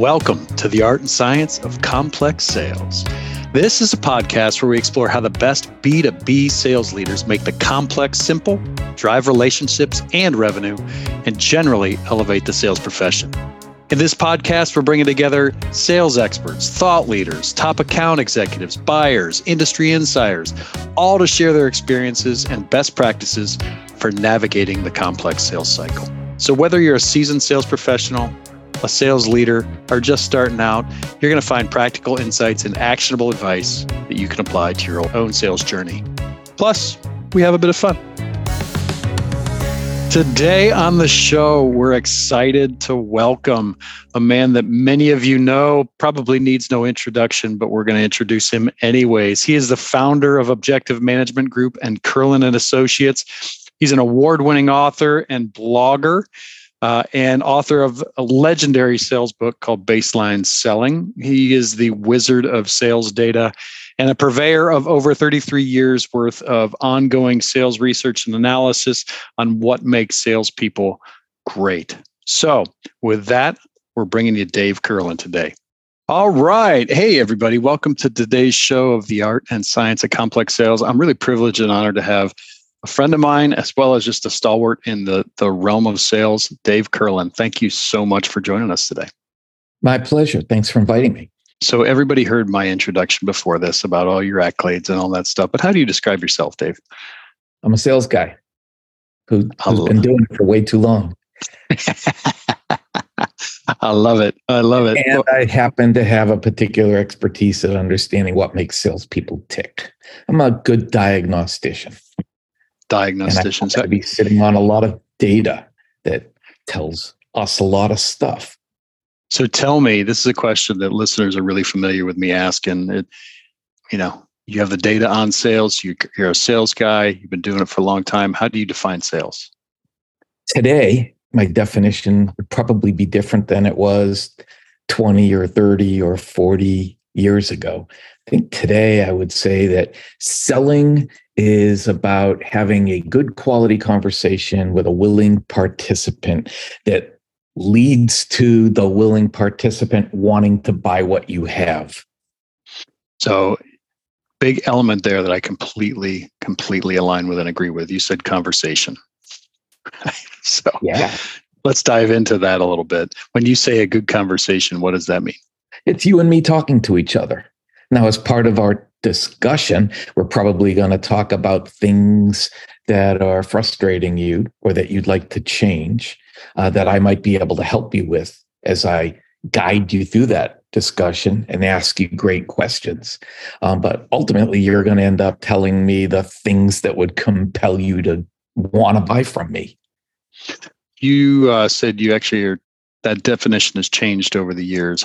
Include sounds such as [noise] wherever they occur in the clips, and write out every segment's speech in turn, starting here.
Welcome to the art and science of complex sales. This is a podcast where we explore how the best B2B sales leaders make the complex simple, drive relationships and revenue, and generally elevate the sales profession. In this podcast, we're bringing together sales experts, thought leaders, top account executives, buyers, industry insiders, all to share their experiences and best practices for navigating the complex sales cycle. So, whether you're a seasoned sales professional, a sales leader, or just starting out, you're going to find practical insights and actionable advice that you can apply to your own sales journey. Plus, we have a bit of fun. Today on the show, we're excited to welcome a man that many of you know probably needs no introduction, but we're going to introduce him anyways. He is the founder of Objective Management Group and Kurlan and Associates. He's an award-winning author and blogger uh, and author of a legendary sales book called Baseline Selling. He is the wizard of sales data and a purveyor of over 33 years worth of ongoing sales research and analysis on what makes salespeople great. So, with that, we're bringing you Dave Kurlan today. All right. Hey, everybody. Welcome to today's show of the art and science of complex sales. I'm really privileged and honored to have a friend of mine, as well as just a stalwart in the, the realm of sales, Dave Kurlan. Thank you so much for joining us today. My pleasure. Thanks for inviting me. So, everybody heard my introduction before this about all your accolades and all that stuff, but how do you describe yourself, Dave? I'm a sales guy who, has been doing it for way too long. [laughs] I love it. I love it. And I happen to have a particular expertise at understanding what makes salespeople tick. I'm a good diagnostician diagnosticians. And I be sitting on a lot of data that tells us a lot of stuff. So tell me, this is a question that listeners are really familiar with me asking. It, you know, you have the data on sales. You, you're a sales guy. You've been doing it for a long time. How do you define sales? Today, my definition would probably be different than it was 20 or 30 or 40 years ago. I think today I would say that selling is about having a good quality conversation with a willing participant that leads to the willing participant wanting to buy what you have. So, big element there that I completely, completely align with and agree with. You said conversation. [laughs] so, yeah. Let's dive into that a little bit. When you say a good conversation, what does that mean? It's you and me talking to each other. Now, as part of our discussion, we're probably going to talk about things that are frustrating you or that you'd like to change uh, that I might be able to help you with as I guide you through that discussion and ask you great questions. Um, but ultimately, you're going to end up telling me the things that would compel you to want to buy from me. You uh, said you actually are, that definition has changed over the years.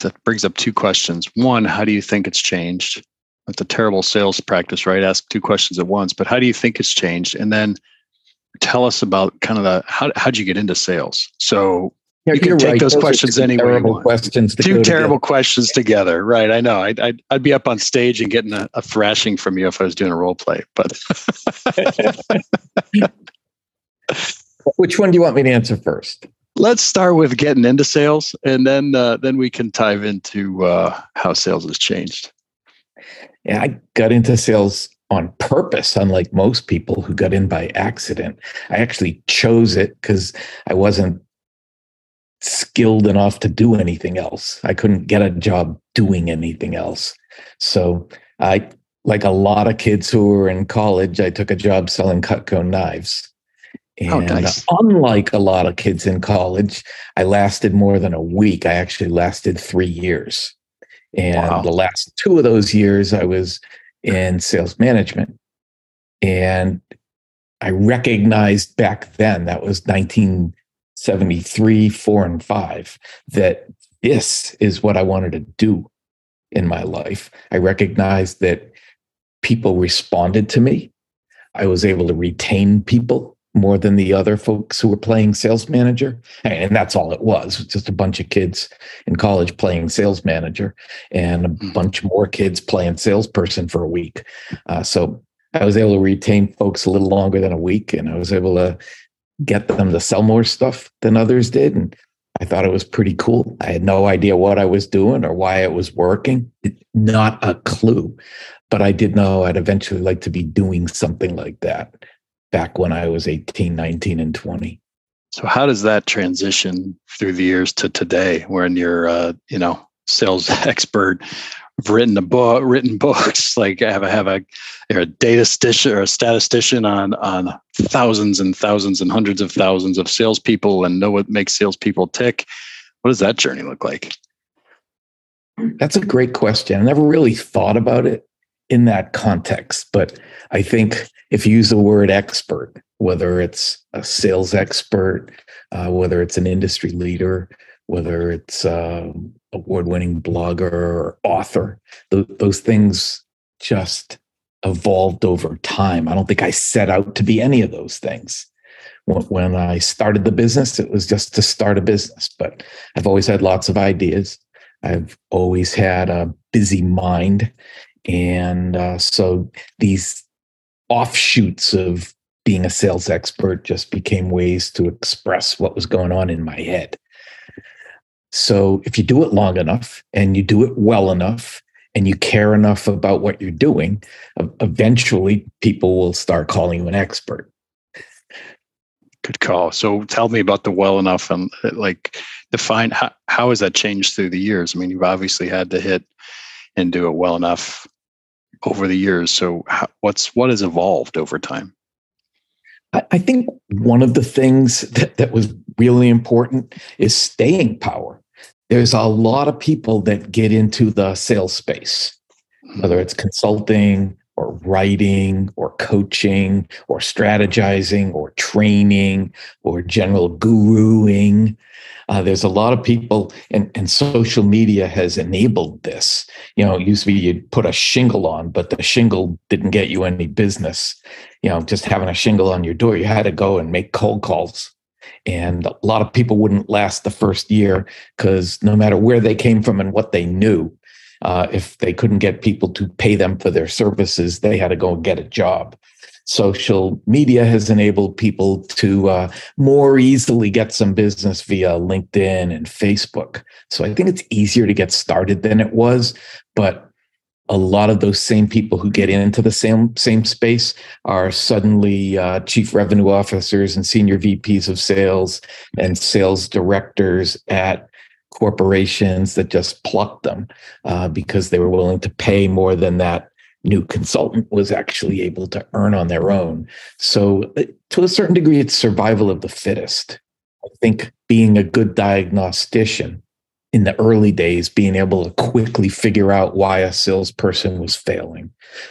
That brings up two questions. One, how do you think it's changed? It's a terrible sales practice, right? Ask two questions at once. But how do you think it's changed? And then tell us about kind of the how how'd you get into sales? So yeah, you can take right. those, those questions anyway. Terrible questions. two terrible together. questions together, right? I know. I'd, I'd, I'd be up on stage and getting a, a, thrashing from you if I was doing a role play. But [laughs] which one do you want me to answer first? Let's start with getting into sales, and then uh, then we can dive into uh, how sales has changed. Yeah, I got into sales on purpose, unlike most people who got in by accident. I actually chose it because I wasn't skilled enough to do anything else. I couldn't get a job doing anything else. So I, like a lot of kids who were in college, I took a job selling Cutco knives. Oh, and oh, nice. unlike a lot of kids in college, I lasted more than a week. I actually lasted three years. And wow. the last two of those years, I was in sales management. And I recognized back then, that was 1973, four, and five, that this is what I wanted to do in my life. I recognized that people responded to me. I was able to retain people more than the other folks who were playing sales manager. And that's all it was, just a bunch of kids in college playing sales manager and a hmm. bunch more kids playing salesperson for a week. Uh, so I was able to retain folks a little longer than a week and I was able to get them to sell more stuff than others did. And I thought it was pretty cool. I had no idea what I was doing or why it was working. Not a clue. But I did know I'd eventually like to be doing something like that back when I was 18, 19, and 20. So how does that transition through the years to today when you're uh, you know, sales [laughs] expert, written a book, written [laughs] books, like have a have a you're a data statistician or a statistician on on thousands and thousands and hundreds of thousands of salespeople and know what makes salespeople tick. What does that journey look like? That's a great question. I never really thought about it in that context, but I think if you use the word expert, whether it's a sales expert, uh, whether it's an industry leader, whether it's uh, award-winning blogger or author, th- those things just evolved over time. I don't think I set out to be any of those things. When I started the business, it was just to start a business, but I've always had lots of ideas. I've always had a busy mind. And uh, so these offshoots of being a sales expert just became ways to express what was going on in my head. So if you do it long enough and you do it well enough and you care enough about what you're doing, eventually people will start calling you an expert. Good call. So tell me about the well enough and uh, like define how, how has that changed through the years? I mean, you've obviously had to hit and do it well enough over the years. So how, what's what has evolved over time? I think one of the things that, that was really important is staying power. There's a lot of people that get into the sales space, whether hmm. it's consulting or writing or coaching or strategizing or training or general guruing. Uh, there's a lot of people, and, and social media has enabled this. You know, used to be you'd put a shingle on, but the shingle didn't get you any business. You know, just having a shingle on your door, you had to go and make cold calls. And a lot of people wouldn't last the first year because no matter where they came from and what they knew, uh, if they couldn't get people to pay them for their services, they had to go and get a job social media has enabled people to uh, more easily get some business via LinkedIn and Facebook. So I think it's easier to get started than it was, but a lot of those same people who get into the same same space are suddenly uh, chief revenue officers and senior VPs of sales and sales directors at corporations that just plucked them uh, because they were willing to pay more than that new consultant was actually able to earn on their own. So, uh, to a certain degree, it's survival of the fittest. I think being a good diagnostician in the early days, being able to quickly figure out why a salesperson was failing,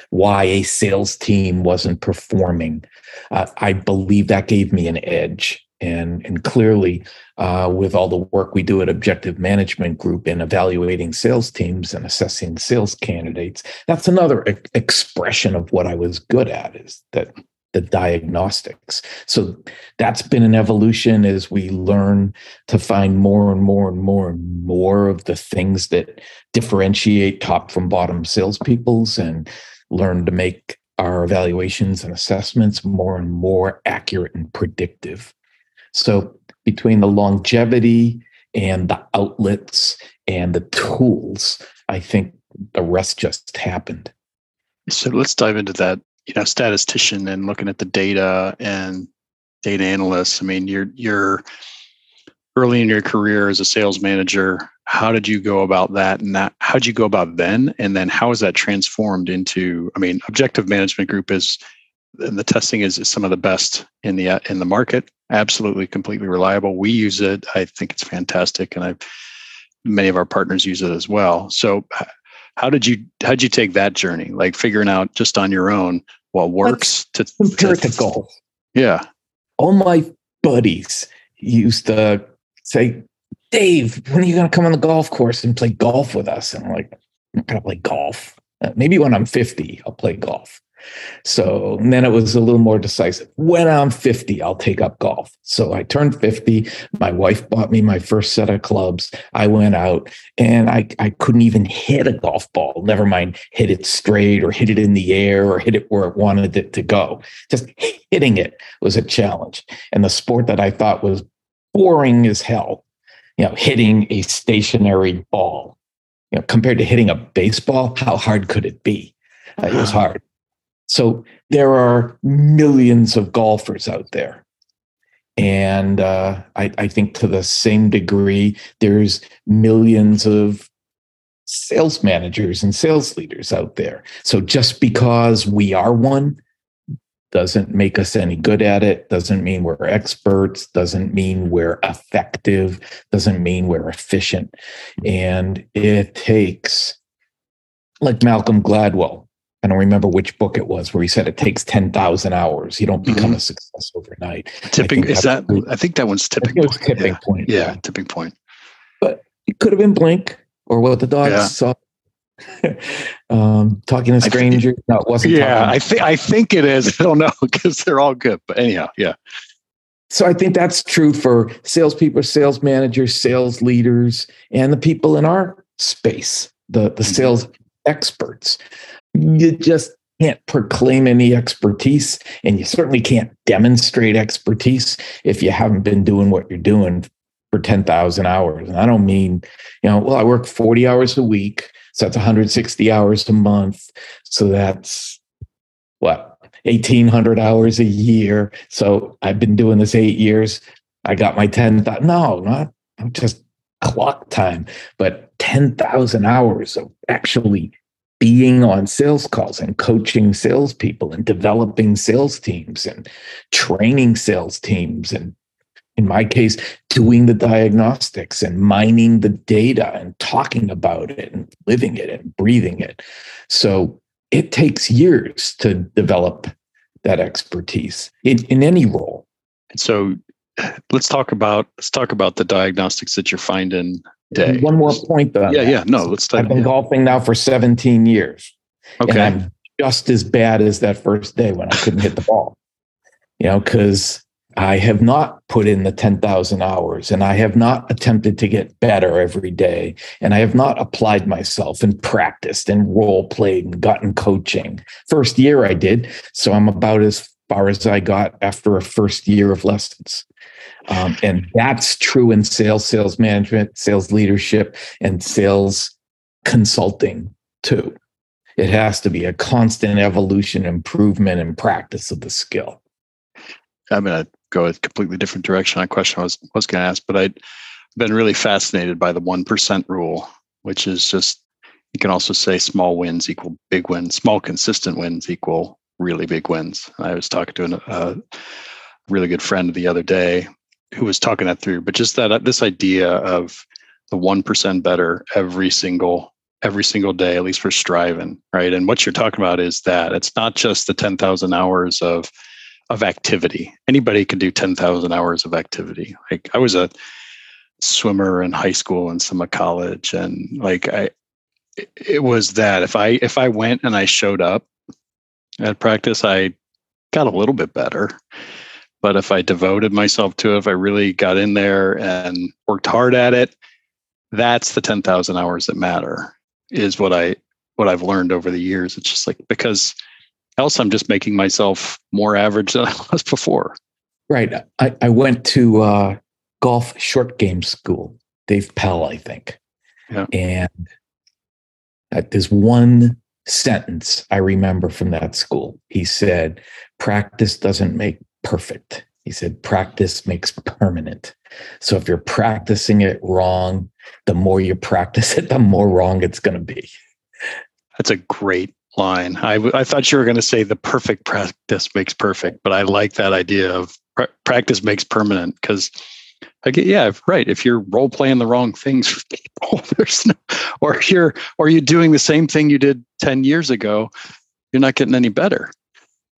why a sales team wasn't performing, uh, I believe that gave me an edge and and clearly uh, with all the work we do at objective management group in evaluating sales teams and assessing sales candidates that's another e- expression of what i was good at is that the diagnostics. So that's been an evolution as we learn to find more and more and more and more of the things that differentiate top from bottom salespeoples and learn to make our evaluations and assessments more and more accurate and predictive so between the longevity and the outlets and the tools, I think the rest just happened. So let's dive into that. You know, statistician and looking at the data and data analysts. I mean, you're you're early in your career as a sales manager. How did you go about that? And that, how did you go about then? And then how is that transformed into? I mean, Objective Management Group is and the testing is, is some of the best in the uh, in the market. Absolutely, completely reliable. We use it. I think it's fantastic, and I many of our partners use it as well. So, how did you how did you take that journey? Like figuring out just on your own what works Let's to compare to. Yeah, all my buddies used to say, "Dave, when are you going to come on the golf course and play golf with us?" And I'm like, "I'm not going to play golf. Uh, maybe when I'm 50, I'll play golf." So then it was a little more decisive. When I'm 50, I'll take up golf. So I turned 50. My wife bought me my first set of clubs. I went out and I, I couldn't even hit a golf ball, never mind hit it straight or hit it in the air or hit it where it wanted it to go. Just hitting it was a challenge. And the sport that I thought was boring as hell you know, hitting a stationary ball. You know, compared to hitting a baseball, how hard could it be? It was hard. So there are millions of golfers out there. And uh, I, I think to the same degree, there's millions of sales managers and sales leaders out there. So just because we are one doesn't make us any good at it, doesn't mean we're experts, doesn't mean we're effective, doesn't mean we're efficient. And it takes, like Malcolm Gladwell, I don't remember which book it was where he said it takes 10,000 hours. You don't become mm-hmm. a success overnight. Tipping, is that, I think that one's tipping point. tipping yeah. point. Yeah, tipping point. But it could have been Blink or what the dogs yeah. saw. [laughs] um, talking to strangers. Think, no, it wasn't. Yeah, I think I think it is. [laughs] I don't know because they're all good. But anyhow, yeah. So I think that's true for salespeople, sales managers, sales leaders, and the people in our space, the the mm-hmm. sales experts you just can't proclaim any expertise and you certainly can't demonstrate expertise if you haven't been doing what you're doing for 10,000 hours. And I don't mean, you know, well, I work 40 hours a week. So that's 160 hours a month. So that's what, 1,800 hours a year. So I've been doing this eight years. I got my 10,000. No, not just clock time, but 10,000 hours of actually being on sales calls and coaching salespeople and developing sales teams and training sales teams and in my case doing the diagnostics and mining the data and talking about it and living it and breathing it. So it takes years to develop that expertise in, in any role. So let's talk about let's talk about the diagnostics that you're finding day. One more point though. Yeah, yeah. No, let's I've been golfing now for 17 years. Okay. And I'm just as bad as that first day when I couldn't hit the ball. You know, because I have not put in the 10,000 hours and I have not attempted to get better every day. And I have not applied myself and practiced and role played and gotten coaching. First year I did. So I'm about as far as I got after a first year of lessons. Um, and that's true in sales, sales management, sales leadership, and sales consulting too. It has to be a constant evolution, improvement, and practice of the skill. I'm going to go a completely different direction. A question I was, was going to ask, but I've been really fascinated by the 1% rule, which is just, you can also say small wins equal big wins, small consistent wins equal really big wins. I was talking to an, a really good friend the other day who was talking that through, but just that this idea of the one percent better every single every single day, at least for striving, right? And what you're talking about is that it's not just the ten thousand hours of of activity. Anybody can do ten thousand hours of activity. Like I was a swimmer in high school and some of college, and like I, it was that if I if I went and I showed up at practice, I got a little bit better but if I devoted myself to it, if I really got in there and worked hard at it, that's the 10,000 hours that matter is what I what I've learned over the years. It's just like because else I'm just making myself more average than [laughs] I was before. Right. I, I went to uh, golf short game school, Dave Pelz, I think. Yeah. And there's one sentence I remember from that school. He said, practice doesn't make perfect. He said, practice makes permanent. So if you're practicing it wrong, the more you practice it, the more wrong it's going to be. That's a great line. I, thought you were going to say the perfect practice makes perfect, but I like that idea of pr- practice makes permanent because I get, yeah, right. If you're role playing the wrong things for people, [laughs] there's no, or you're, or you're doing the same thing you did 10 years ago, you're not getting any better.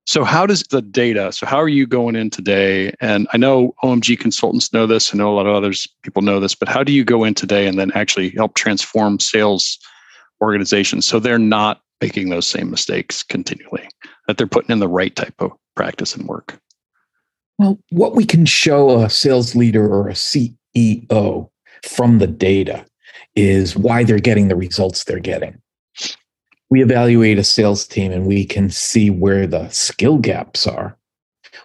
So, how does the data? So, how are you going in today? And I know OMG consultants know this. I know a lot of others people know this, but how do you go in today and then actually help transform sales organizations so they're not making those same mistakes continually, that they're putting in the right type of practice and work? Well, what we can show a sales leader or a CEO from the data is why they're getting the results they're getting we evaluate a sales team and we can see where the skill gaps are.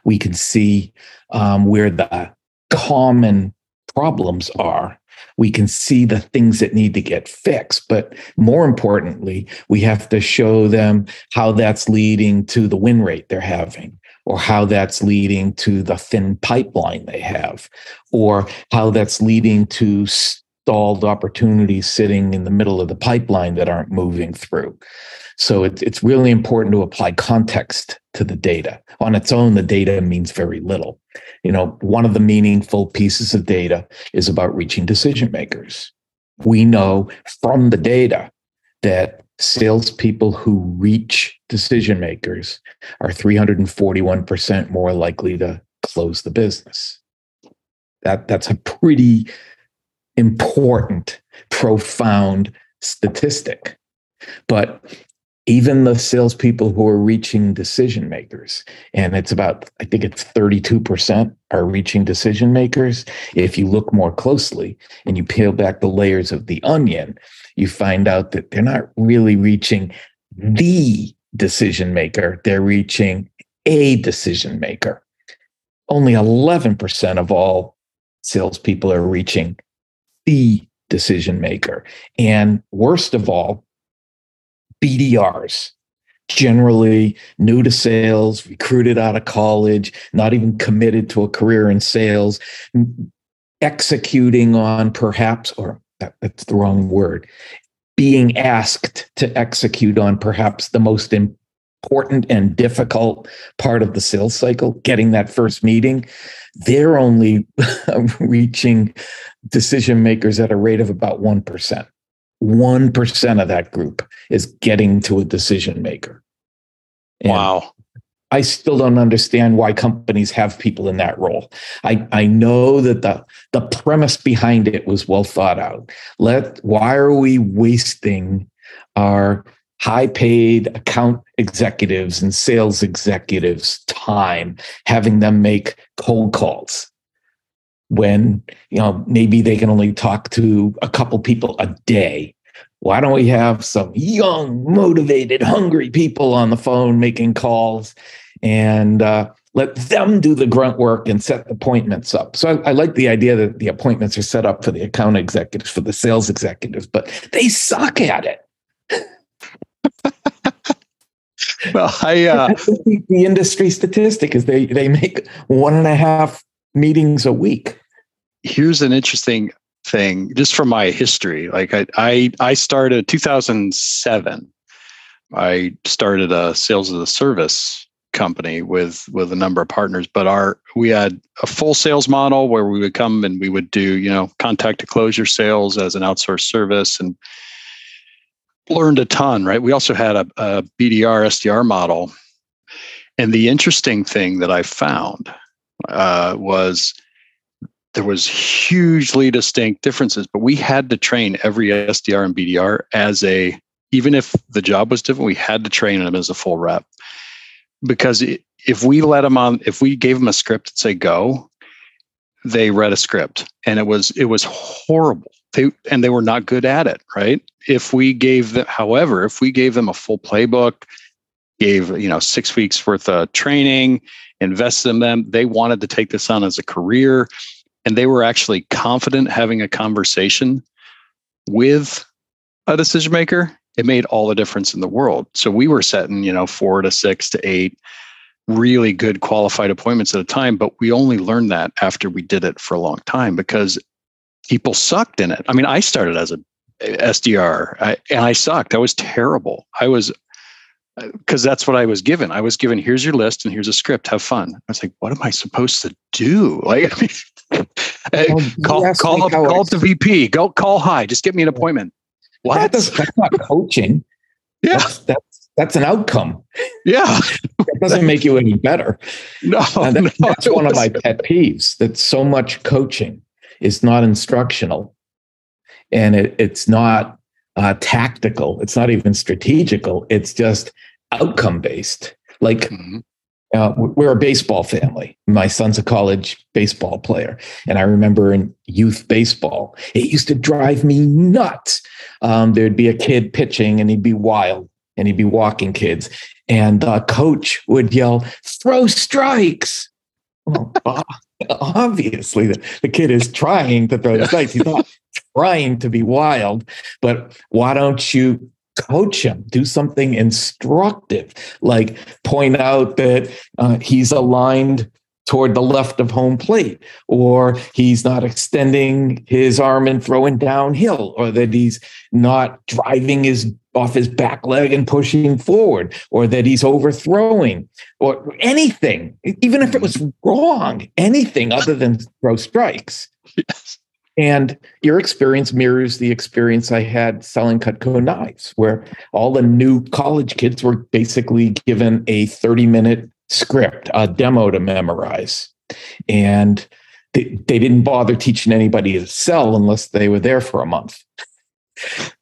We can see um, where the common problems are. We can see the things that need to get fixed. But more importantly, we have to show them how that's leading to the win rate they're having, or how that's leading to the thin pipeline they have, or how that's leading to stalled opportunities sitting in the middle of the pipeline that aren't moving through. So it, it's really important to apply context to the data. On its own, the data means very little. You know, one of the meaningful pieces of data is about reaching decision makers. We know from the data that salespeople who reach decision makers are 341% more likely to close the business. That, that's a pretty important, profound statistic. But even the salespeople who are reaching decision makers, and it's about, I think it's 32% are reaching decision makers. If you look more closely and you peel back the layers of the onion, you find out that they're not really reaching the decision maker, they're reaching a decision maker. Only 11% of all salespeople are reaching the decision maker. And worst of all, BDRs, generally new to sales, recruited out of college, not even committed to a career in sales, executing on perhaps, or that's the wrong word, being asked to execute on perhaps the most important and difficult part of the sales cycle, getting that first meeting, they're only [laughs] reaching decision makers at a rate of about 1%. 1% of that group is getting to a decision maker. And wow. I still don't understand why companies have people in that role. I, I know that the, the premise behind it was well thought out. Let why are we wasting our high paid account executives and sales executives time having them make cold calls when you know maybe they can only talk to a couple people a day. Why don't we have some young motivated hungry people on the phone making calls and uh, let them do the grunt work and set appointments up? So I, I like the idea that the appointments are set up for the account executives for the sales executives but they suck at it. [laughs] Well i uh [laughs] the, the industry statistic is they they make one and a half meetings a week. Here's an interesting thing, just from my history. Like I, I, I started 2007. I started a sales as a service company with with a number of partners but our we had a full sales model where we would come and we would do you know contact to closure sales as an outsourced service and learned a ton right we also had a, a bdr sdr model and the interesting thing that i found uh, was there was hugely distinct differences, but we had to train every SDR and BDR as a even if the job was different, we had to train them as a full rep because if we let them on, if we gave them a script and say go, they read a script and it was it was horrible. They and they were not good at it. Right? If we gave them, however, if we gave them a full playbook, gave you know six weeks worth of training invested in them. They wanted to take this on as a career, and they were actually confident having a conversation with a decision maker. It made all the difference in the world. So we were setting, you know, four to six to eight really good qualified appointments at a time, but we only learned that after we did it for a long time because people sucked in it. I mean, I started as a SDR I, and I sucked. I was terrible. I was because that's what I was given. I was given, here's your list and here's a script. Have fun. I was like, what am I supposed to do? [laughs] Like, [laughs] well, call call up, call up the VP. Go call high. Just get me an appointment. What? That does, that's not [laughs] coaching. yeah, that's, that's, that's an outcome. Yeah, it doesn't make you any better. No, that, no that's one of my pet peeves. That so much coaching is not instructional, and it, it's not uh, tactical. It's not even strategical. It's just outcome based. Like mm-hmm. uh, we're a baseball family. My son's a college baseball player, and I remember in youth baseball, it used to drive me nuts. Um, there'd be a kid pitching, and he'd be wild, and he'd be walking kids, and the coach would yell, "Throw strikes!" [laughs] Oh, obviously the, the kid is trying to throw the dice. He's not trying to be wild, but why don't you coach him? Do something instructive, like point out that uh, he's aligned toward the left of home plate, or he's not extending his arm and throwing downhill, or that he's not driving his off his back leg and pushing forward, or that he's overthrowing, or anything, even if it was wrong, anything other than throw strikes. Yes. And your experience mirrors the experience I had selling Cutco knives, where all the new college kids were basically given a 30 minute script, a demo to memorize. And they, they didn't bother teaching anybody to sell unless they were there for a month. [laughs]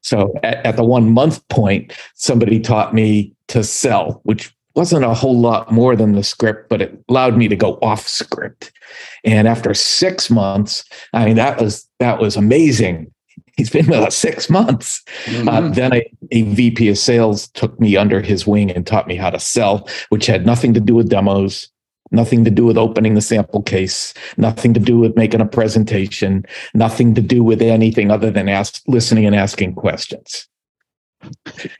So at, at the one month point, somebody taught me to sell, which wasn't a whole lot more than the script, but it allowed me to go off script. And after six months, I mean, that was that was amazing. He's been with us six months. Mm-hmm. Uh, then a, a VP of sales took me under his wing and taught me how to sell, which had nothing to do with demos, nothing to do with opening the sample case, nothing to do with making a presentation, nothing to do with anything other than ask, listening and asking questions.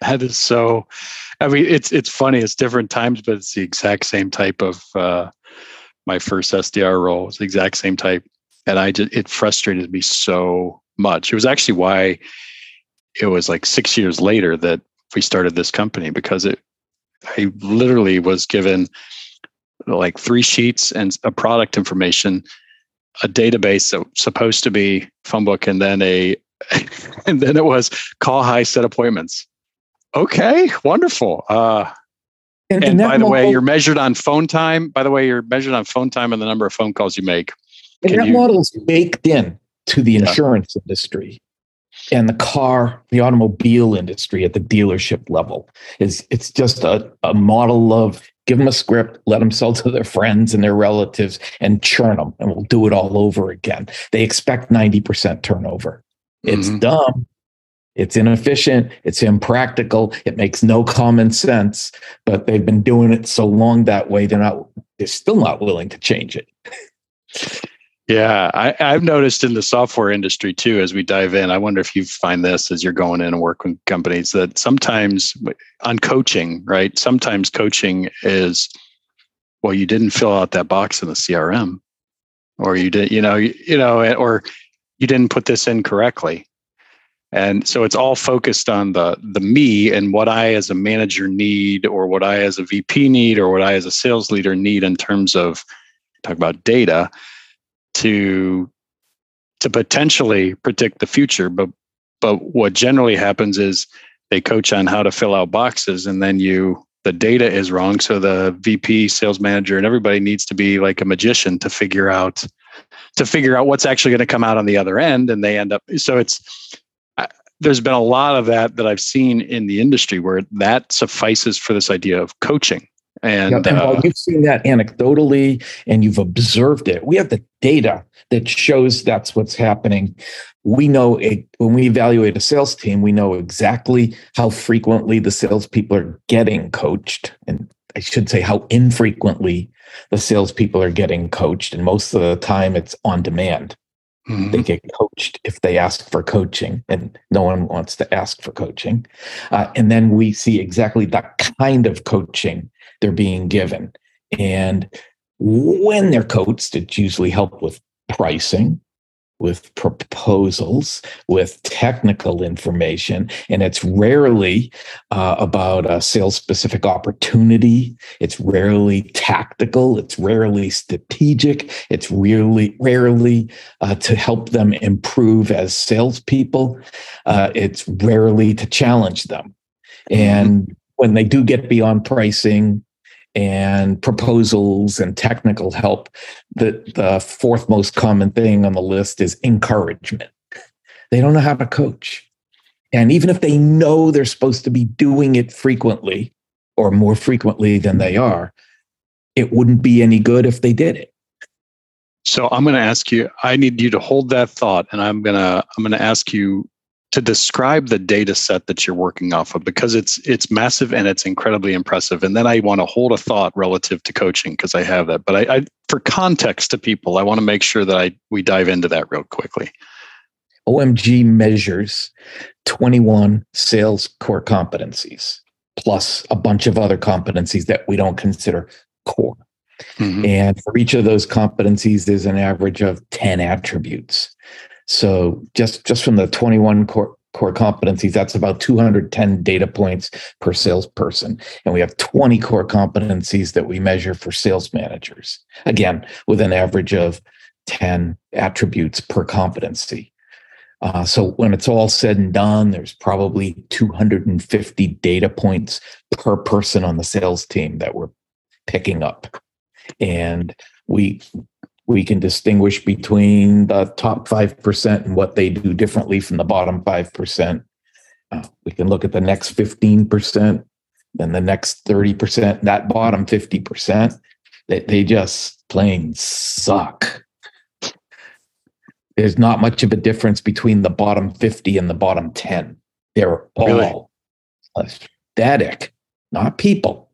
That is so. I mean, it's it's funny. It's different times, but it's the exact same type of uh, my first SDR role. It's the exact same type, and I just it frustrated me so much. It was actually why it was like six years later that we started this company because it I literally was given like three sheets and a product information, a database that was supposed to be phone book, and then a [laughs] and then it was call high set appointments. Okay, wonderful. Uh, and, and, and by the way, you're measured on phone time. By the way, you're measured on phone time and the number of phone calls you make. And that you, model is baked in to the insurance industry and the car, the automobile industry at the dealership level. Is it's just a, a model of give them a script, let them sell to their friends and their relatives, and churn them, and we'll do it all over again. They expect 90% turnover. It's mm-hmm. dumb. It's inefficient. It's impractical. It makes no common sense. But they've been doing it so long that way. They're not. They're still not willing to change it. Yeah, I, have noticed in the software industry too, as we dive in, I wonder if you find this as you're going in and working with companies that sometimes on coaching, right? Sometimes coaching is, well, you didn't fill out that box in the CRM, or you did, you know, you, you know, eh, or you didn't put this in correctly. And so it's all focused on the the me and what I as a manager need, or what I as a VP need, or what I as a sales leader need in terms of talk about data to to potentially predict the future but but what generally happens is they coach on how to fill out boxes and then you the data is wrong. So the vp sales manager and everybody needs to be like a magician to figure out to figure out what's actually going to come out on the other end and they end up so it's there's been a lot of that that i've seen in the industry where that suffices for this idea of coaching and, and uh, you've seen that anecdotally and you've observed it. We have the data that shows that's what's happening. We know it, when we evaluate a sales team, we know exactly how frequently the salespeople are getting coached. And I should say how infrequently the salespeople are getting coached. And most of the time, it's on demand. Mm-hmm. They get coached if they ask for coaching, and no one wants to ask for coaching. Uh, and then we see exactly that kind of coaching they're being given. And when they're coached, it's usually help with pricing, with proposals, with technical information, and it's rarely uh, about a sales specific opportunity. It's rarely tactical. It's rarely strategic. It's rarely rarely uh, to help them improve as salespeople. Uh, it's rarely to challenge them. Mm-hmm. And when they do get beyond pricing and proposals and technical help, the, the fourth most common thing on the list is encouragement. They don't know how to coach. And even if they know they're supposed to be doing it frequently or more frequently than they are, it wouldn't be any good if they did it. So I'm going to ask you, I need you to hold that thought and I'm going to I'm going to ask you to describe the data set that you're working off of because it's it's massive and it's incredibly impressive. And then I want to hold a thought relative to coaching because I have that. But I, I for context to people, I want to make sure that I we dive into that real quickly. OMG measures 21 sales core competencies plus a bunch of other competencies that we don't consider core. Mm-hmm. And for each of those competencies, there's an average of 10 attributes. So just, just from the 21 core, core competencies, that's about 210 data points per salesperson. And we have 20 core competencies that we measure for sales managers. Again, with an average of 10 attributes per competency. Uh, so when it's all said and done, there's probably 250 data points per person on the sales team that we're picking up. And we we can distinguish between the top 5% and what they do differently from the bottom 5%. Uh, we can look at the next 15%, then the next 30%, that bottom 50%, that they just plain suck. There's not much of a difference between the bottom 50 and the bottom 10. They're all pathetic, not people,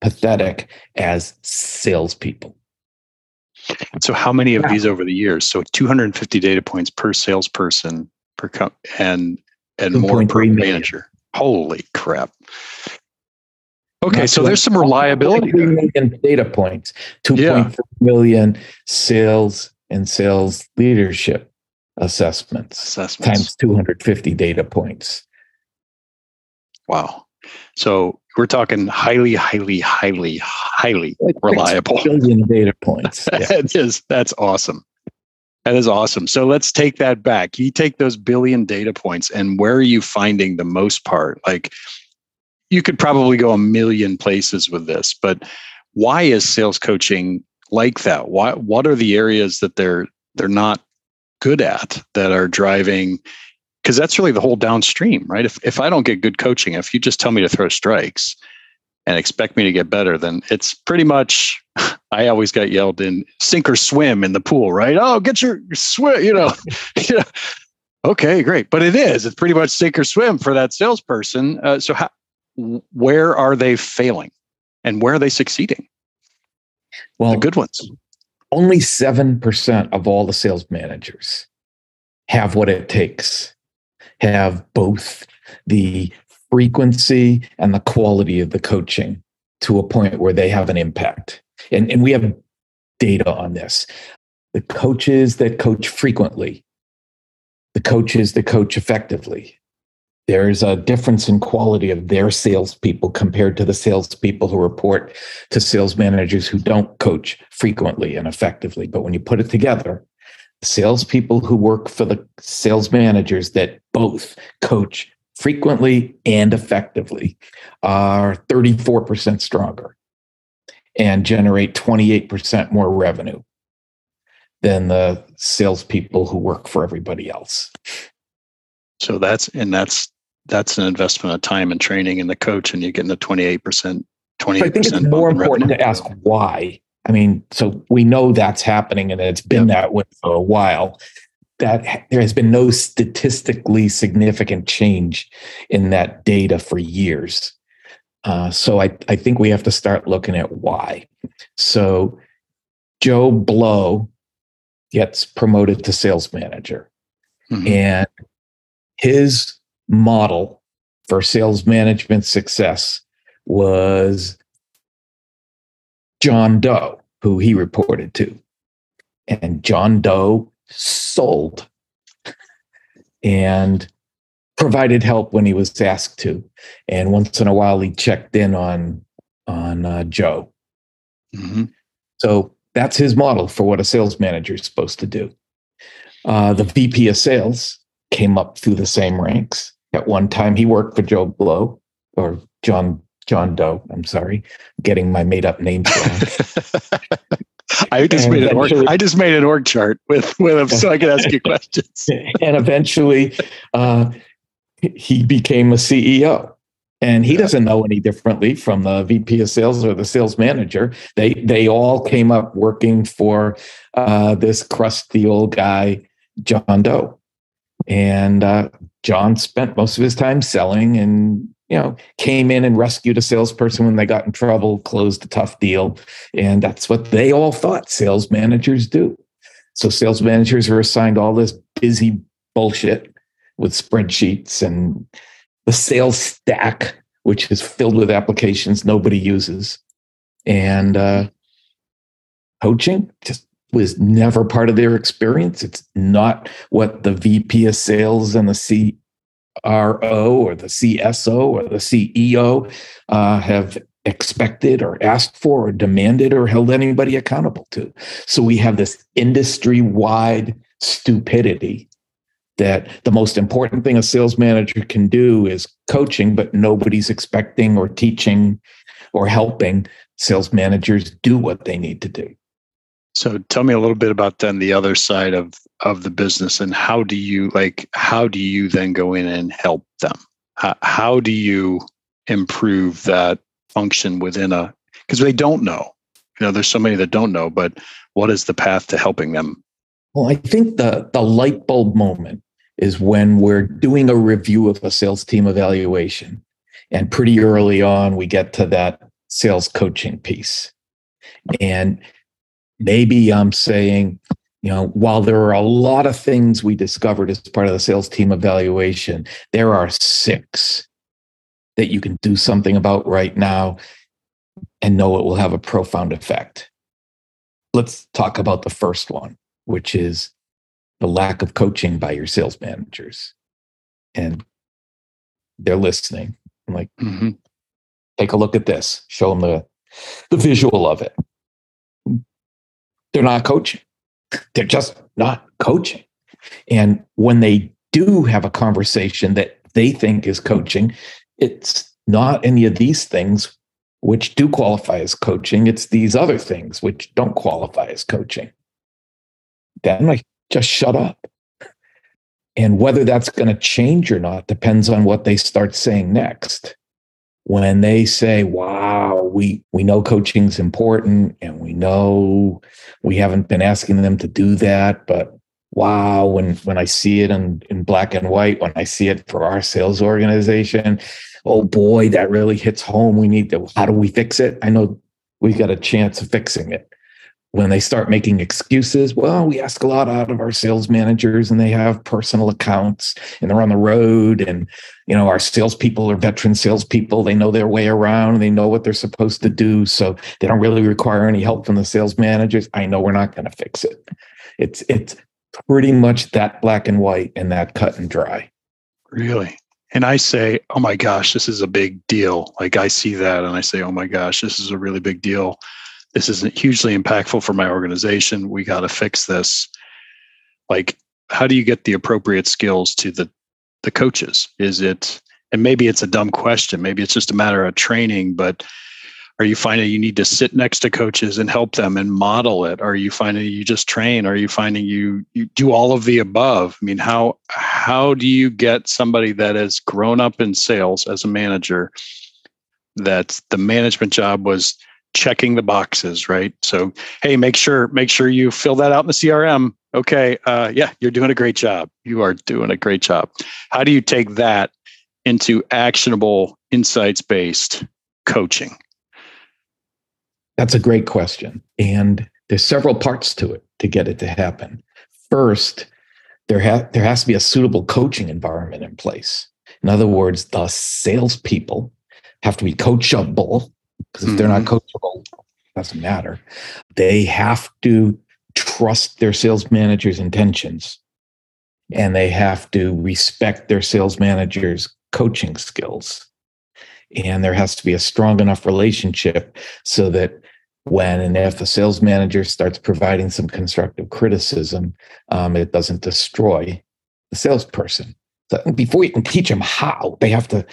pathetic as salespeople. So, how many of yeah. these over the years? So, 250 data points per salesperson per co- and and more per manager. Holy crap! Okay, Not so there's some reliability. Million data points, two yeah. million sales and sales leadership assessments, assessments times 250 data points. Wow. So we're talking highly, highly, highly, highly reliable. Billion data points. [laughs] Yeah. that is that's awesome. That is awesome. So let's take that back. You take those billion data points, and where are you finding the most part? Like you could probably go a million places with this, but why is sales coaching like that? Why what are the areas that they're they're not good at that are driving because that's really the whole downstream, right? If if I don't get good coaching, if you just tell me to throw strikes and expect me to get better, then it's pretty much [laughs] I always got yelled in sink or swim in the pool, right? Oh, get your swim, [laughs] [laughs] you know. Okay, great. But it is. It's pretty much sink or swim for that salesperson. Uh, so how, where are they failing and where are they succeeding? Well, the good ones. Only 7% of all the sales managers have what it takes have both the frequency and the quality of the coaching to a point where they have an impact. And, and we have data on this. The coaches that coach frequently, the coaches that coach effectively, there's a difference in quality of their salespeople compared to the salespeople who report to sales managers who don't coach frequently and effectively. But when you put it together, salespeople who work for the sales managers that both coach frequently and effectively are 34% stronger and generate 28% more revenue than the salespeople who work for everybody else. So that's and that's that's an investment of time and training in the coach, and you're getting the 28%. 28% I think it's more important revenue. to ask why I mean, so we know that's happening and it's been yep. that way for a while. That there has been no statistically significant change in that data for years. Uh, so I, I think we have to start looking at why. So Joe Blow gets promoted to sales manager. Mm-hmm. And his model for sales management success was John Doe, who he reported to. And John Doe sold and provided help when he was asked to. And once in a while, he checked in on on uh, Joe. Mm-hmm. So that's his model for what a sales manager is supposed to do. Uh, the VP of sales came up through the same ranks. At one time, he worked for Joe Blow or John John Doe. I'm sorry, getting my made up names [laughs] wrong. I just and made an org, I just made an org chart with with him so I could ask you [laughs] questions. and eventually, uh, he became a CEO. And he doesn't know any differently from the VP of sales or the sales manager. They they all came up working for uh, this crusty old guy, John Doe. And uh, John spent most of his time selling and you know came in and rescued a salesperson when they got in trouble, closed a tough deal, and that's what they all thought sales managers do. So sales managers are assigned all this busy bullshit with spreadsheets and the sales stack, which is filled with applications nobody uses, and uh, coaching just was never part of their experience. It's not what the VP of sales and the CRO or the CSO or the CEO uh, have expected or asked for or demanded or held anybody accountable to. So we have this industry wide stupidity that the most important thing a sales manager can do is coaching, but nobody's expecting or teaching or helping sales managers do what they need to do. So tell me a little bit about then the other side of of the business and how do you like how do you then go in and help them? How, how do you improve that function within a because they don't know. You know, there's so many that don't know, but what is the path to helping them? Well, I think the the light bulb moment is when we're doing a review of a sales team evaluation. And pretty early on, we get to that sales coaching piece. And maybe I'm saying, you know, while there are a lot of things we discovered as part of the sales team evaluation, there are six that you can do something about right now and know it will have a profound effect. Let's talk about the first one, which is the lack of coaching by your sales managers. And they're listening. I'm like, mm-hmm. take a look at this, show them the, the visual of it. They're not coaching. They're just not coaching. And when they do have a conversation that they think is coaching, it's not any of these things which do qualify as coaching. It's these other things which don't qualify as coaching. Then I just shut up. And whether that's going to change or not depends on what they start saying next when they say, wow, we, we know coaching's important and we know we haven't been asking them to do that, but wow, when, when I see it in, in black and white, when I see it for our sales organization, oh boy, that really hits home. We need to, how do we fix it? I know we've got a chance of fixing it when they start making excuses, well, we ask a lot out of our sales managers and they have personal accounts and they're on the road. And, you know, our salespeople are veteran salespeople. They know their way around. They know what they're supposed to do. So they don't really require any help from the sales managers. I know we're not going to fix it. It's, it's pretty much that black and white and that cut and dry. Really? And I say, oh my gosh, this is a big deal. Like I see that and I say, oh my gosh, this is a really big deal this isn't hugely impactful for my organization. We got to fix this. Like, how do you get the appropriate skills to the the coaches? Is it and maybe it's a dumb question. Maybe it's just a matter of training, but are you finding you need to sit next to coaches and help them and model it? Are you finding you just train? Are you finding you you do all of the above? I mean, how how do you get somebody that has grown up in sales as a manager that the management job was checking the boxes, right? So, hey, make sure make sure you fill that out in the CRM. Okay, uh, yeah, you're doing a great job. You are doing a great job. How do you take that into actionable, insights based coaching? That's a great question, and there's several parts to it to get it to happen. First, there ha- there has to be a suitable coaching environment in place. In other words, the salespeople have to be coachable because if they're not mm-hmm. coachable, it doesn't matter. They have to trust their sales manager's intentions and they have to respect their sales manager's coaching skills. And there has to be a strong enough relationship so that when and if a sales manager starts providing some constructive criticism, um, it doesn't destroy the salesperson. So before you can teach them how, they have to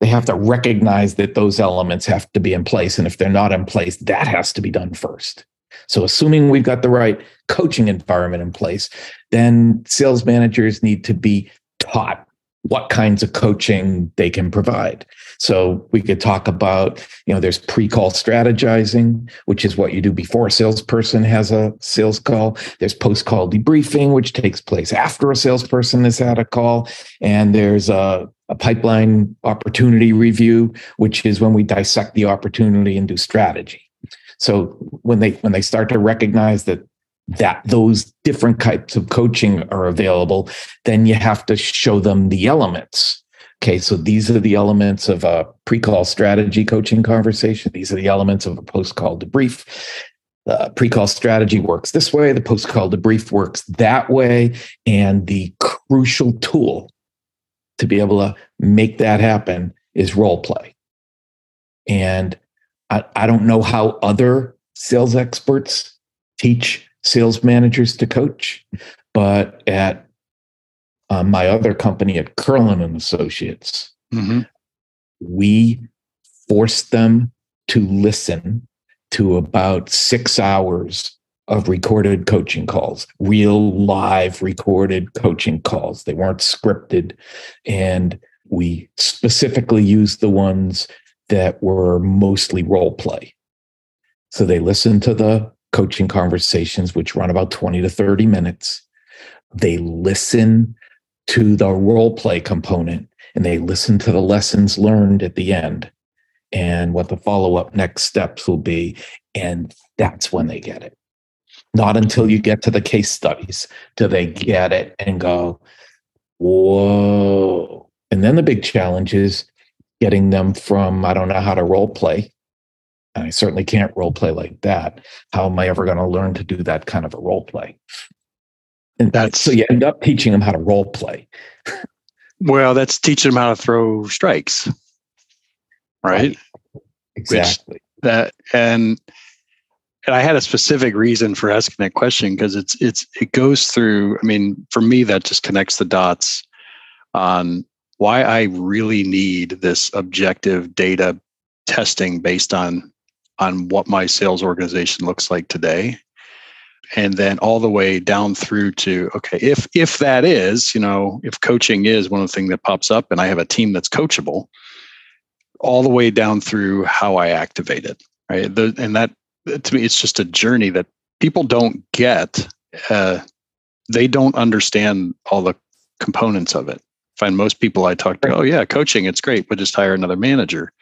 they have to recognize that those elements have to be in place. And if they're not in place, that has to be done first. So, assuming we've got the right coaching environment in place, then sales managers need to be taught what kinds of coaching they can provide. So we could talk about, you know, there's pre-call strategizing, which is what you do before a salesperson has a sales call. There's post-call debriefing, which takes place after a salesperson has had a call. And there's a, a pipeline opportunity review, which is when we dissect the opportunity and do strategy. So when they when they start to recognize that that those different types of coaching are available, then you have to show them the elements. Okay, so these are the elements of a pre-call strategy coaching conversation. These are the elements of a post-call debrief. The pre-call strategy works this way, the post-call debrief works that way, and the crucial tool to be able to make that happen is role play. And I, I don't know how other sales experts teach sales managers to coach, but at uh, my other company at Kurlan and Associates, mm-hmm. we forced them to listen to about six hours of recorded coaching calls, real live recorded coaching calls. They weren't scripted. And we specifically used the ones that were mostly role play. So they listened to the coaching conversations, which run about 20 to 30 minutes. They listen to the role play component and they listen to the lessons learned at the end and what the follow up next steps will be. And that's when they get it. Not until you get to the case studies do they get it and go, whoa. And then the big challenge is getting them from, I don't know how to role play I certainly can't role play like that. How am I ever going to learn to do that kind of a role play? And that's so you end up teaching them how to role play. well, that's teaching them how to throw strikes, right? Exactly. Which that and and I had a specific reason for asking that question because it's it's it goes through. I mean, for me, that just connects the dots on why I really need this objective data testing based on on what my sales organization looks like today and then all the way down through to okay if if that is you know if coaching is one of the things that pops up and i have a team that's coachable all the way down through how i activate it right? The, and that to me it's just a journey that people don't get uh, they don't understand all the components of it. I find most people i talk to oh yeah coaching it's great but just hire another manager.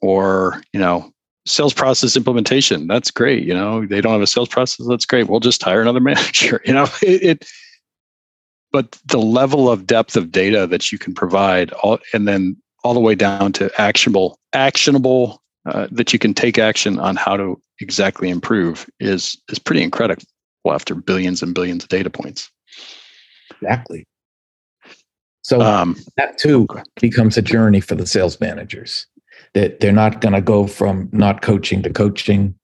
Or you know sales process implementation. That's great you know they don't have a sales process that's great. We'll just hire another [laughs] manager you know? It, it but the level of depth of data that you can provide all, and then all the way down to actionable actionable uh, that you can take action on how to exactly improve is is pretty incredible after billions and billions of data points. Exactly. So um, that too becomes a journey for the sales managers that they're not going to go from not coaching to coaching.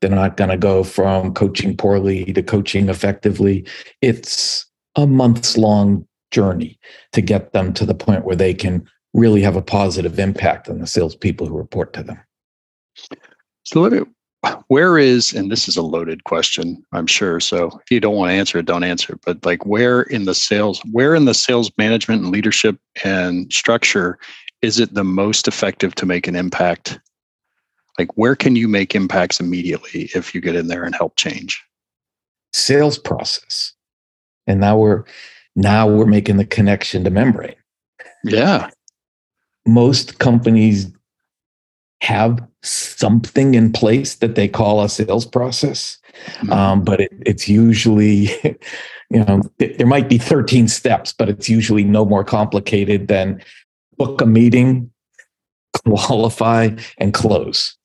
They're not going to go from coaching poorly to coaching effectively. It's a months long journey to get them to the point where they can really have a positive impact on the salespeople who report to them. So let me, where is, and this is a loaded question, I'm sure. So if you don't want to answer it, don't answer it. But like where in the sales, where in the sales management and leadership and structure is it the most effective to make an impact? Like, where can you make impacts immediately if you get in there and help change? Sales process. And now we're now we're making the connection to membrane. Yeah. Most companies have something in place that they call a sales process, mm-hmm. um, but it, it's usually, [laughs] you know, there might be 13 steps, but it's usually no more complicated than book a meeting, [laughs] qualify, and close.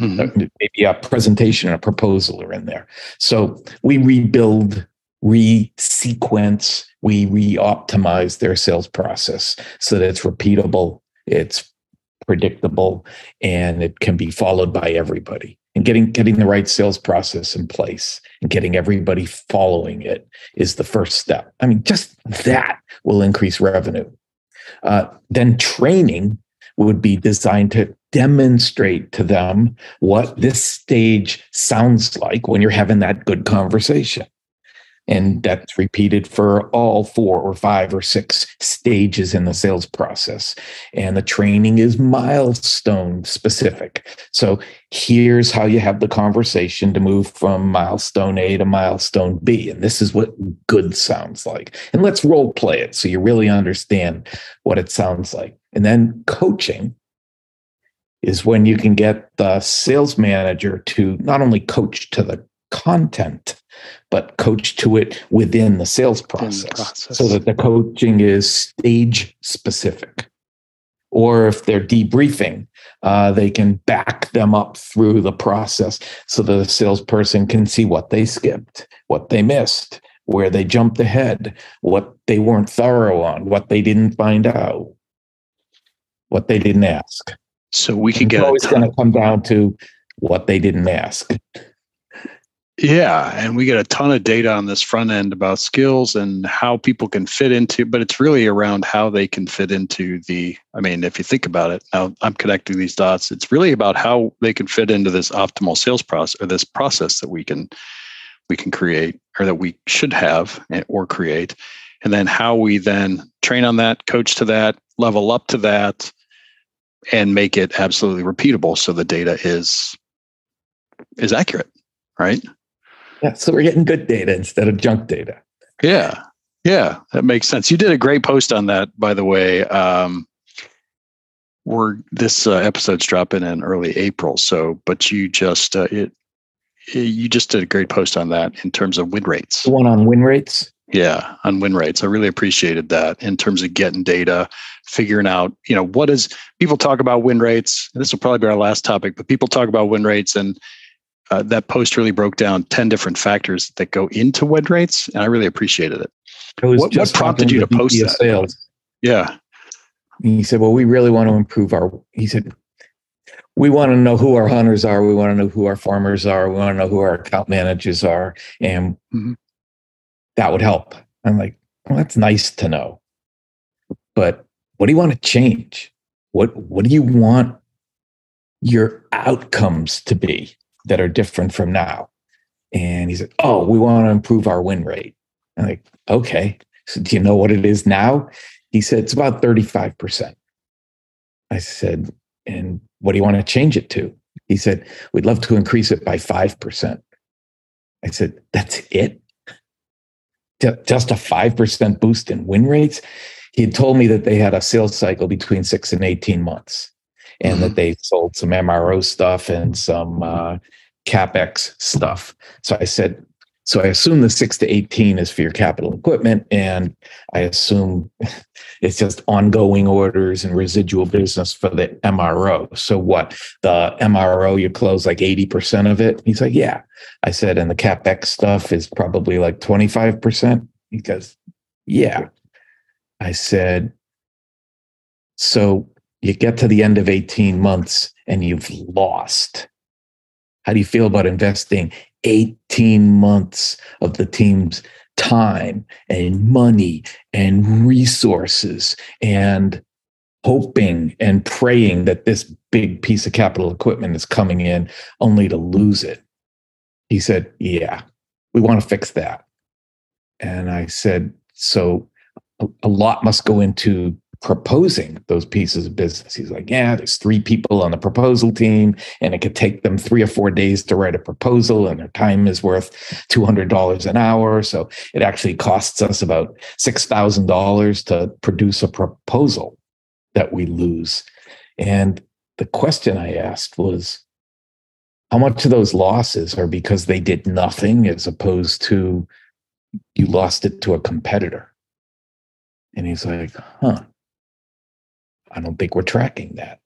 Mm-hmm. Maybe a presentation, and a proposal are in there. So we rebuild, re-sequence, we re-optimize their sales process so that it's repeatable, it's predictable, and it can be followed by everybody. And getting getting the right sales process in place and getting everybody following it is the first step. I mean, just that will increase revenue uh, then training would be designed to demonstrate to them what this stage sounds like when you're having that good conversation. And that's repeated for all four or five or six stages in the sales process. And the training is milestone specific. So here's how you have the conversation to move from milestone A to milestone B. And this is what good sounds like. And let's role play it so you really understand what it sounds like. And then coaching is when you can get the sales manager to not only coach to the content, but coach to it within the sales process, the process, so that the coaching is stage specific. Or if they're debriefing, uh, they can back them up through the process so the salesperson can see what they skipped, what they missed, where they jumped ahead, what they weren't thorough on, what they didn't find out, what they didn't ask. So we can get. It's always going to come down to what they didn't ask. Yeah, and we get a ton of data on this front end about skills and how people can fit into, but it's really around how they can fit into the. I mean, if you think about it, now I'm connecting these dots. It's really about how they can fit into this optimal sales process or this process that we can we can create or that we should have eh, or create, and then how we then train on that, coach to that, level up to that, and make it absolutely repeatable so the data is is accurate, right? Yeah, [laughs] so we're getting good data instead of junk data. Yeah, yeah, that makes sense. You did a great post on that, by the way. Um, we're this uh, episode's dropping in early April, so but you just uh, it, you just did a great post on that in terms of win rates. The one on win rates. Yeah, on win rates. I really appreciated that in terms of getting data, figuring out, you know, what is people talk about win rates. This will probably be our last topic, but people talk about win rates and uh, that post really broke down 10 different factors that go into win rates and i really appreciated it. What, what, prompted you to post that? sales. yeah. He said well we really want to improve our he said we want to know who our hunters are we want to know who our farmers are we want to know who our account managers are and mm-hmm. that would help. I'm like well that's nice to know. But what do you want to change? What what do you want your outcomes to be that are different from now. And he said, Oh, we want to improve our win rate. I'm like, okay. So do you know what it is now? He said, It's about 35%. I said, And what do you want to change it to? He said, We'd love to increase it by 5%. I said, That's it? Just a 5% boost in win rates? He had told me that they had a sales cycle between six and 18 months and mm-hmm. that they sold some MRO stuff and some uh, capex stuff. So I said, so I assume the six to 18 is for your capital equipment, and I assume [laughs] it's just ongoing orders and residual business for the MRO. So what the MRO, you close like 80% of it? He's like, yeah. I said, and the capex stuff is probably like 25%. He goes, yeah. I said, so you get to the end of 18 months and you've lost. How do you feel about investing 18 months of the team's time and money and resources and hoping and praying that this big piece of capital equipment is coming in only to lose it? He said, Yeah, we want to fix that. And I said, So a lot must go into proposing those pieces of business. He's like, yeah, there's three people on the proposal team, and it could take them three or four days to write a proposal, and their time is worth $200 an hour. So it actually costs us about $6,000 to produce a proposal that we lose. And the question I asked was, how much of those losses are because they did nothing as opposed to you lost it to a competitor? And he's like, huh. I don't think we're tracking that.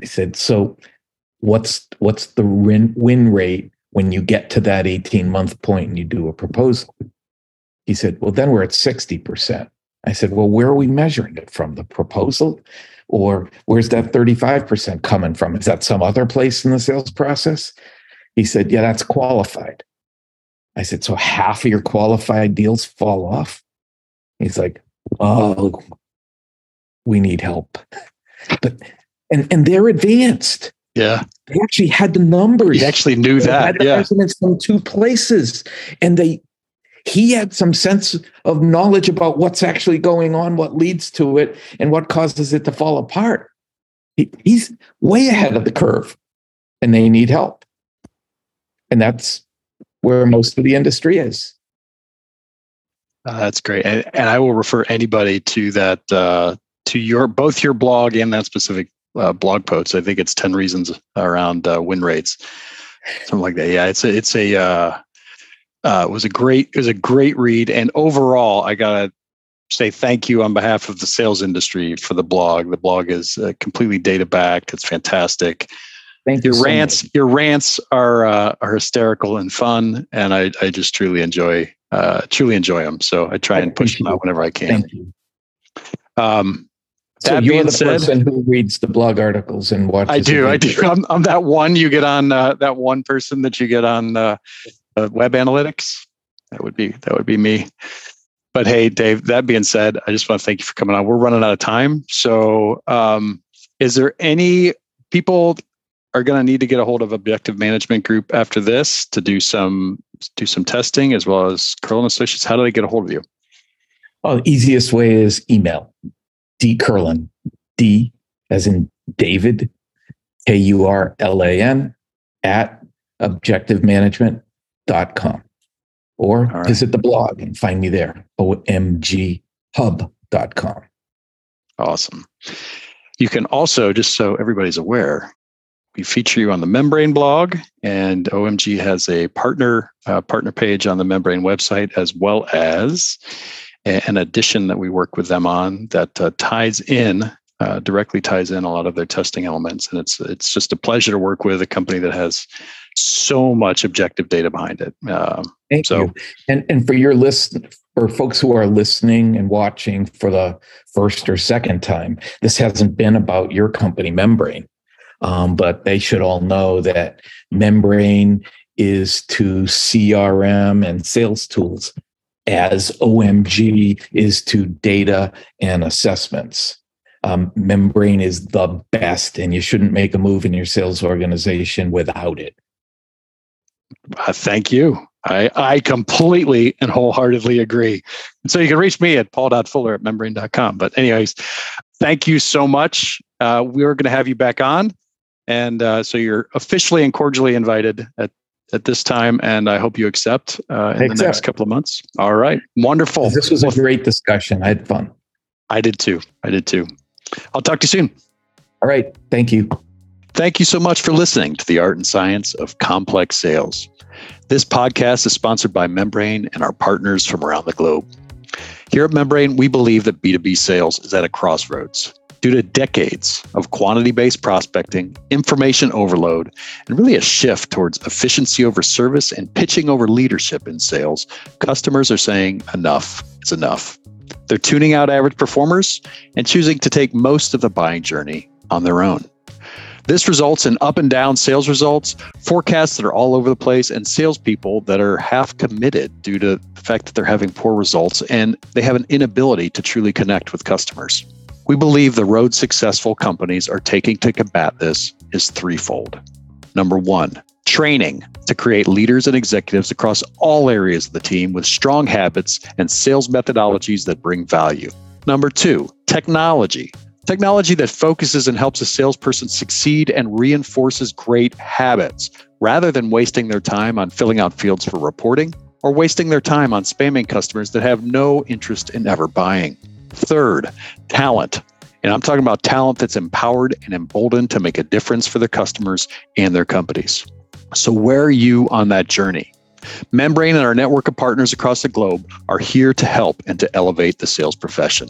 I said, so what's what's the win, win rate when you get to that 18 month point and you do a proposal? He said, well, then we're at 60%. I said, well, where are we measuring it from? The proposal? Or where's that 35% coming from? Is that some other place in the sales process? He said, yeah, that's qualified. I said, so half of your qualified deals fall off? He's like, oh, we need help. [laughs] But and and they're advanced. Yeah. They actually had the numbers. He actually knew They that. had the Yeah. measurements from two places. And they he had some sense of knowledge about what's actually going on, what leads to it, and what causes it to fall apart. He, he's way ahead of the curve, and they need help. And that's where most of the industry is. Uh, that's great. And, and I will refer anybody to that, uh, to your, both your blog and that specific uh, blog post. I think it's 10 reasons around uh, win rates, something like that. Yeah. It's a, it's a, uh, uh, it was a great, it was a great read. And overall, I gotta say thank you on behalf of the sales industry for the blog. The blog is uh, completely data backed. It's fantastic. Thank you. Your so rants, your rants are uh, are hysterical and fun, and I I just truly enjoy uh, truly enjoy them. So I try and push them out whenever I can. Thank you. Um, So That you're being the said- person who reads the blog articles and watches. I do, I do. I'm, I'm that one you get on uh, that one person that you get on uh, uh, web analytics. That would be that would be me. But hey, Dave. That being said, I just want to thank you for coming on. We're running out of time, so um, is there any people are going to need to get a hold of Objective Management Group after this to do some do some testing as well as Curl and Associates? How do they get a hold of you? Well, the easiest way is email D Kurlan, D as in David, K U R L A N at objectivemanagement.com. Or right. visit the blog and find me there, omghub.com. Awesome. You can also, just so everybody's aware, we feature you on the Membrane blog, and OMG has a partner uh, partner page on the Membrane website, as well as an addition that we work with them on that uh, ties in uh, directly ties in a lot of their testing elements, and it's it's just a pleasure to work with a company that has so much objective data behind it. Um, Thank So- you. And and for your list for folks who are listening and watching for the first or second time, this hasn't been about your company, Membrane. Um, but they should all know that Membrane is to CRM and sales tools as OMG is to data and assessments. Um, Membrane is the best, and you shouldn't make a move in your sales organization without it. Uh, thank you. I, I completely and wholeheartedly agree. And so you can reach me at paul.fuller at membrane.com. But, anyways, thank you so much. Uh, we're going to have you back on. And uh, so you're officially and cordially invited at, at this time. And I hope you accept uh, in the next couple of months. All right. Wonderful. This was a great discussion. I had fun. I did too. I did too. I'll talk to you soon. All right. Thank you. Thank you so much for listening to the art and science of complex sales. This podcast is sponsored by Membrane and our partners from around the globe. Here at Membrane, we believe that B2B sales is at a crossroads. Due to decades of quantity based prospecting, information overload, and really a shift towards efficiency over service and pitching over leadership in sales, customers are saying enough is enough. They're tuning out average performers and choosing to take most of the buying journey on their own. This results in up and down sales results, forecasts that are all over the place, and salespeople that are half committed due to the fact that they're having poor results and they have an inability to truly connect with customers. We believe the road successful companies are taking to combat this is threefold. Number one, training to create leaders and executives across all areas of the team with strong habits and sales methodologies that bring value. Number two, technology Technology that focuses and helps a salesperson succeed and reinforces great habits rather than wasting their time on filling out fields for reporting or wasting their time on spamming customers that have no interest in ever buying. Third, talent. And I'm talking about talent that's empowered and emboldened to make a difference for their customers and their companies. So, where are you on that journey? Membrane and our network of partners across the globe are here to help and to elevate the sales profession.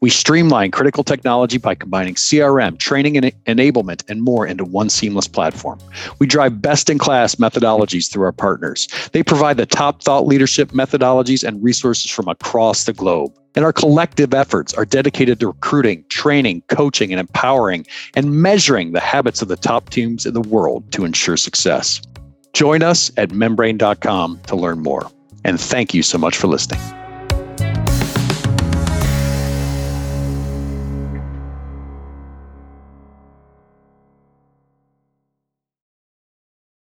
We streamline critical technology by combining CRM, training and enablement, and more into one seamless platform. We drive best in class methodologies through our partners. They provide the top thought leadership methodologies and resources from across the globe. And our collective efforts are dedicated to recruiting, training, coaching, and empowering, and measuring the habits of the top teams in the world to ensure success. Join us at membrane.com to learn more. And thank you so much for listening.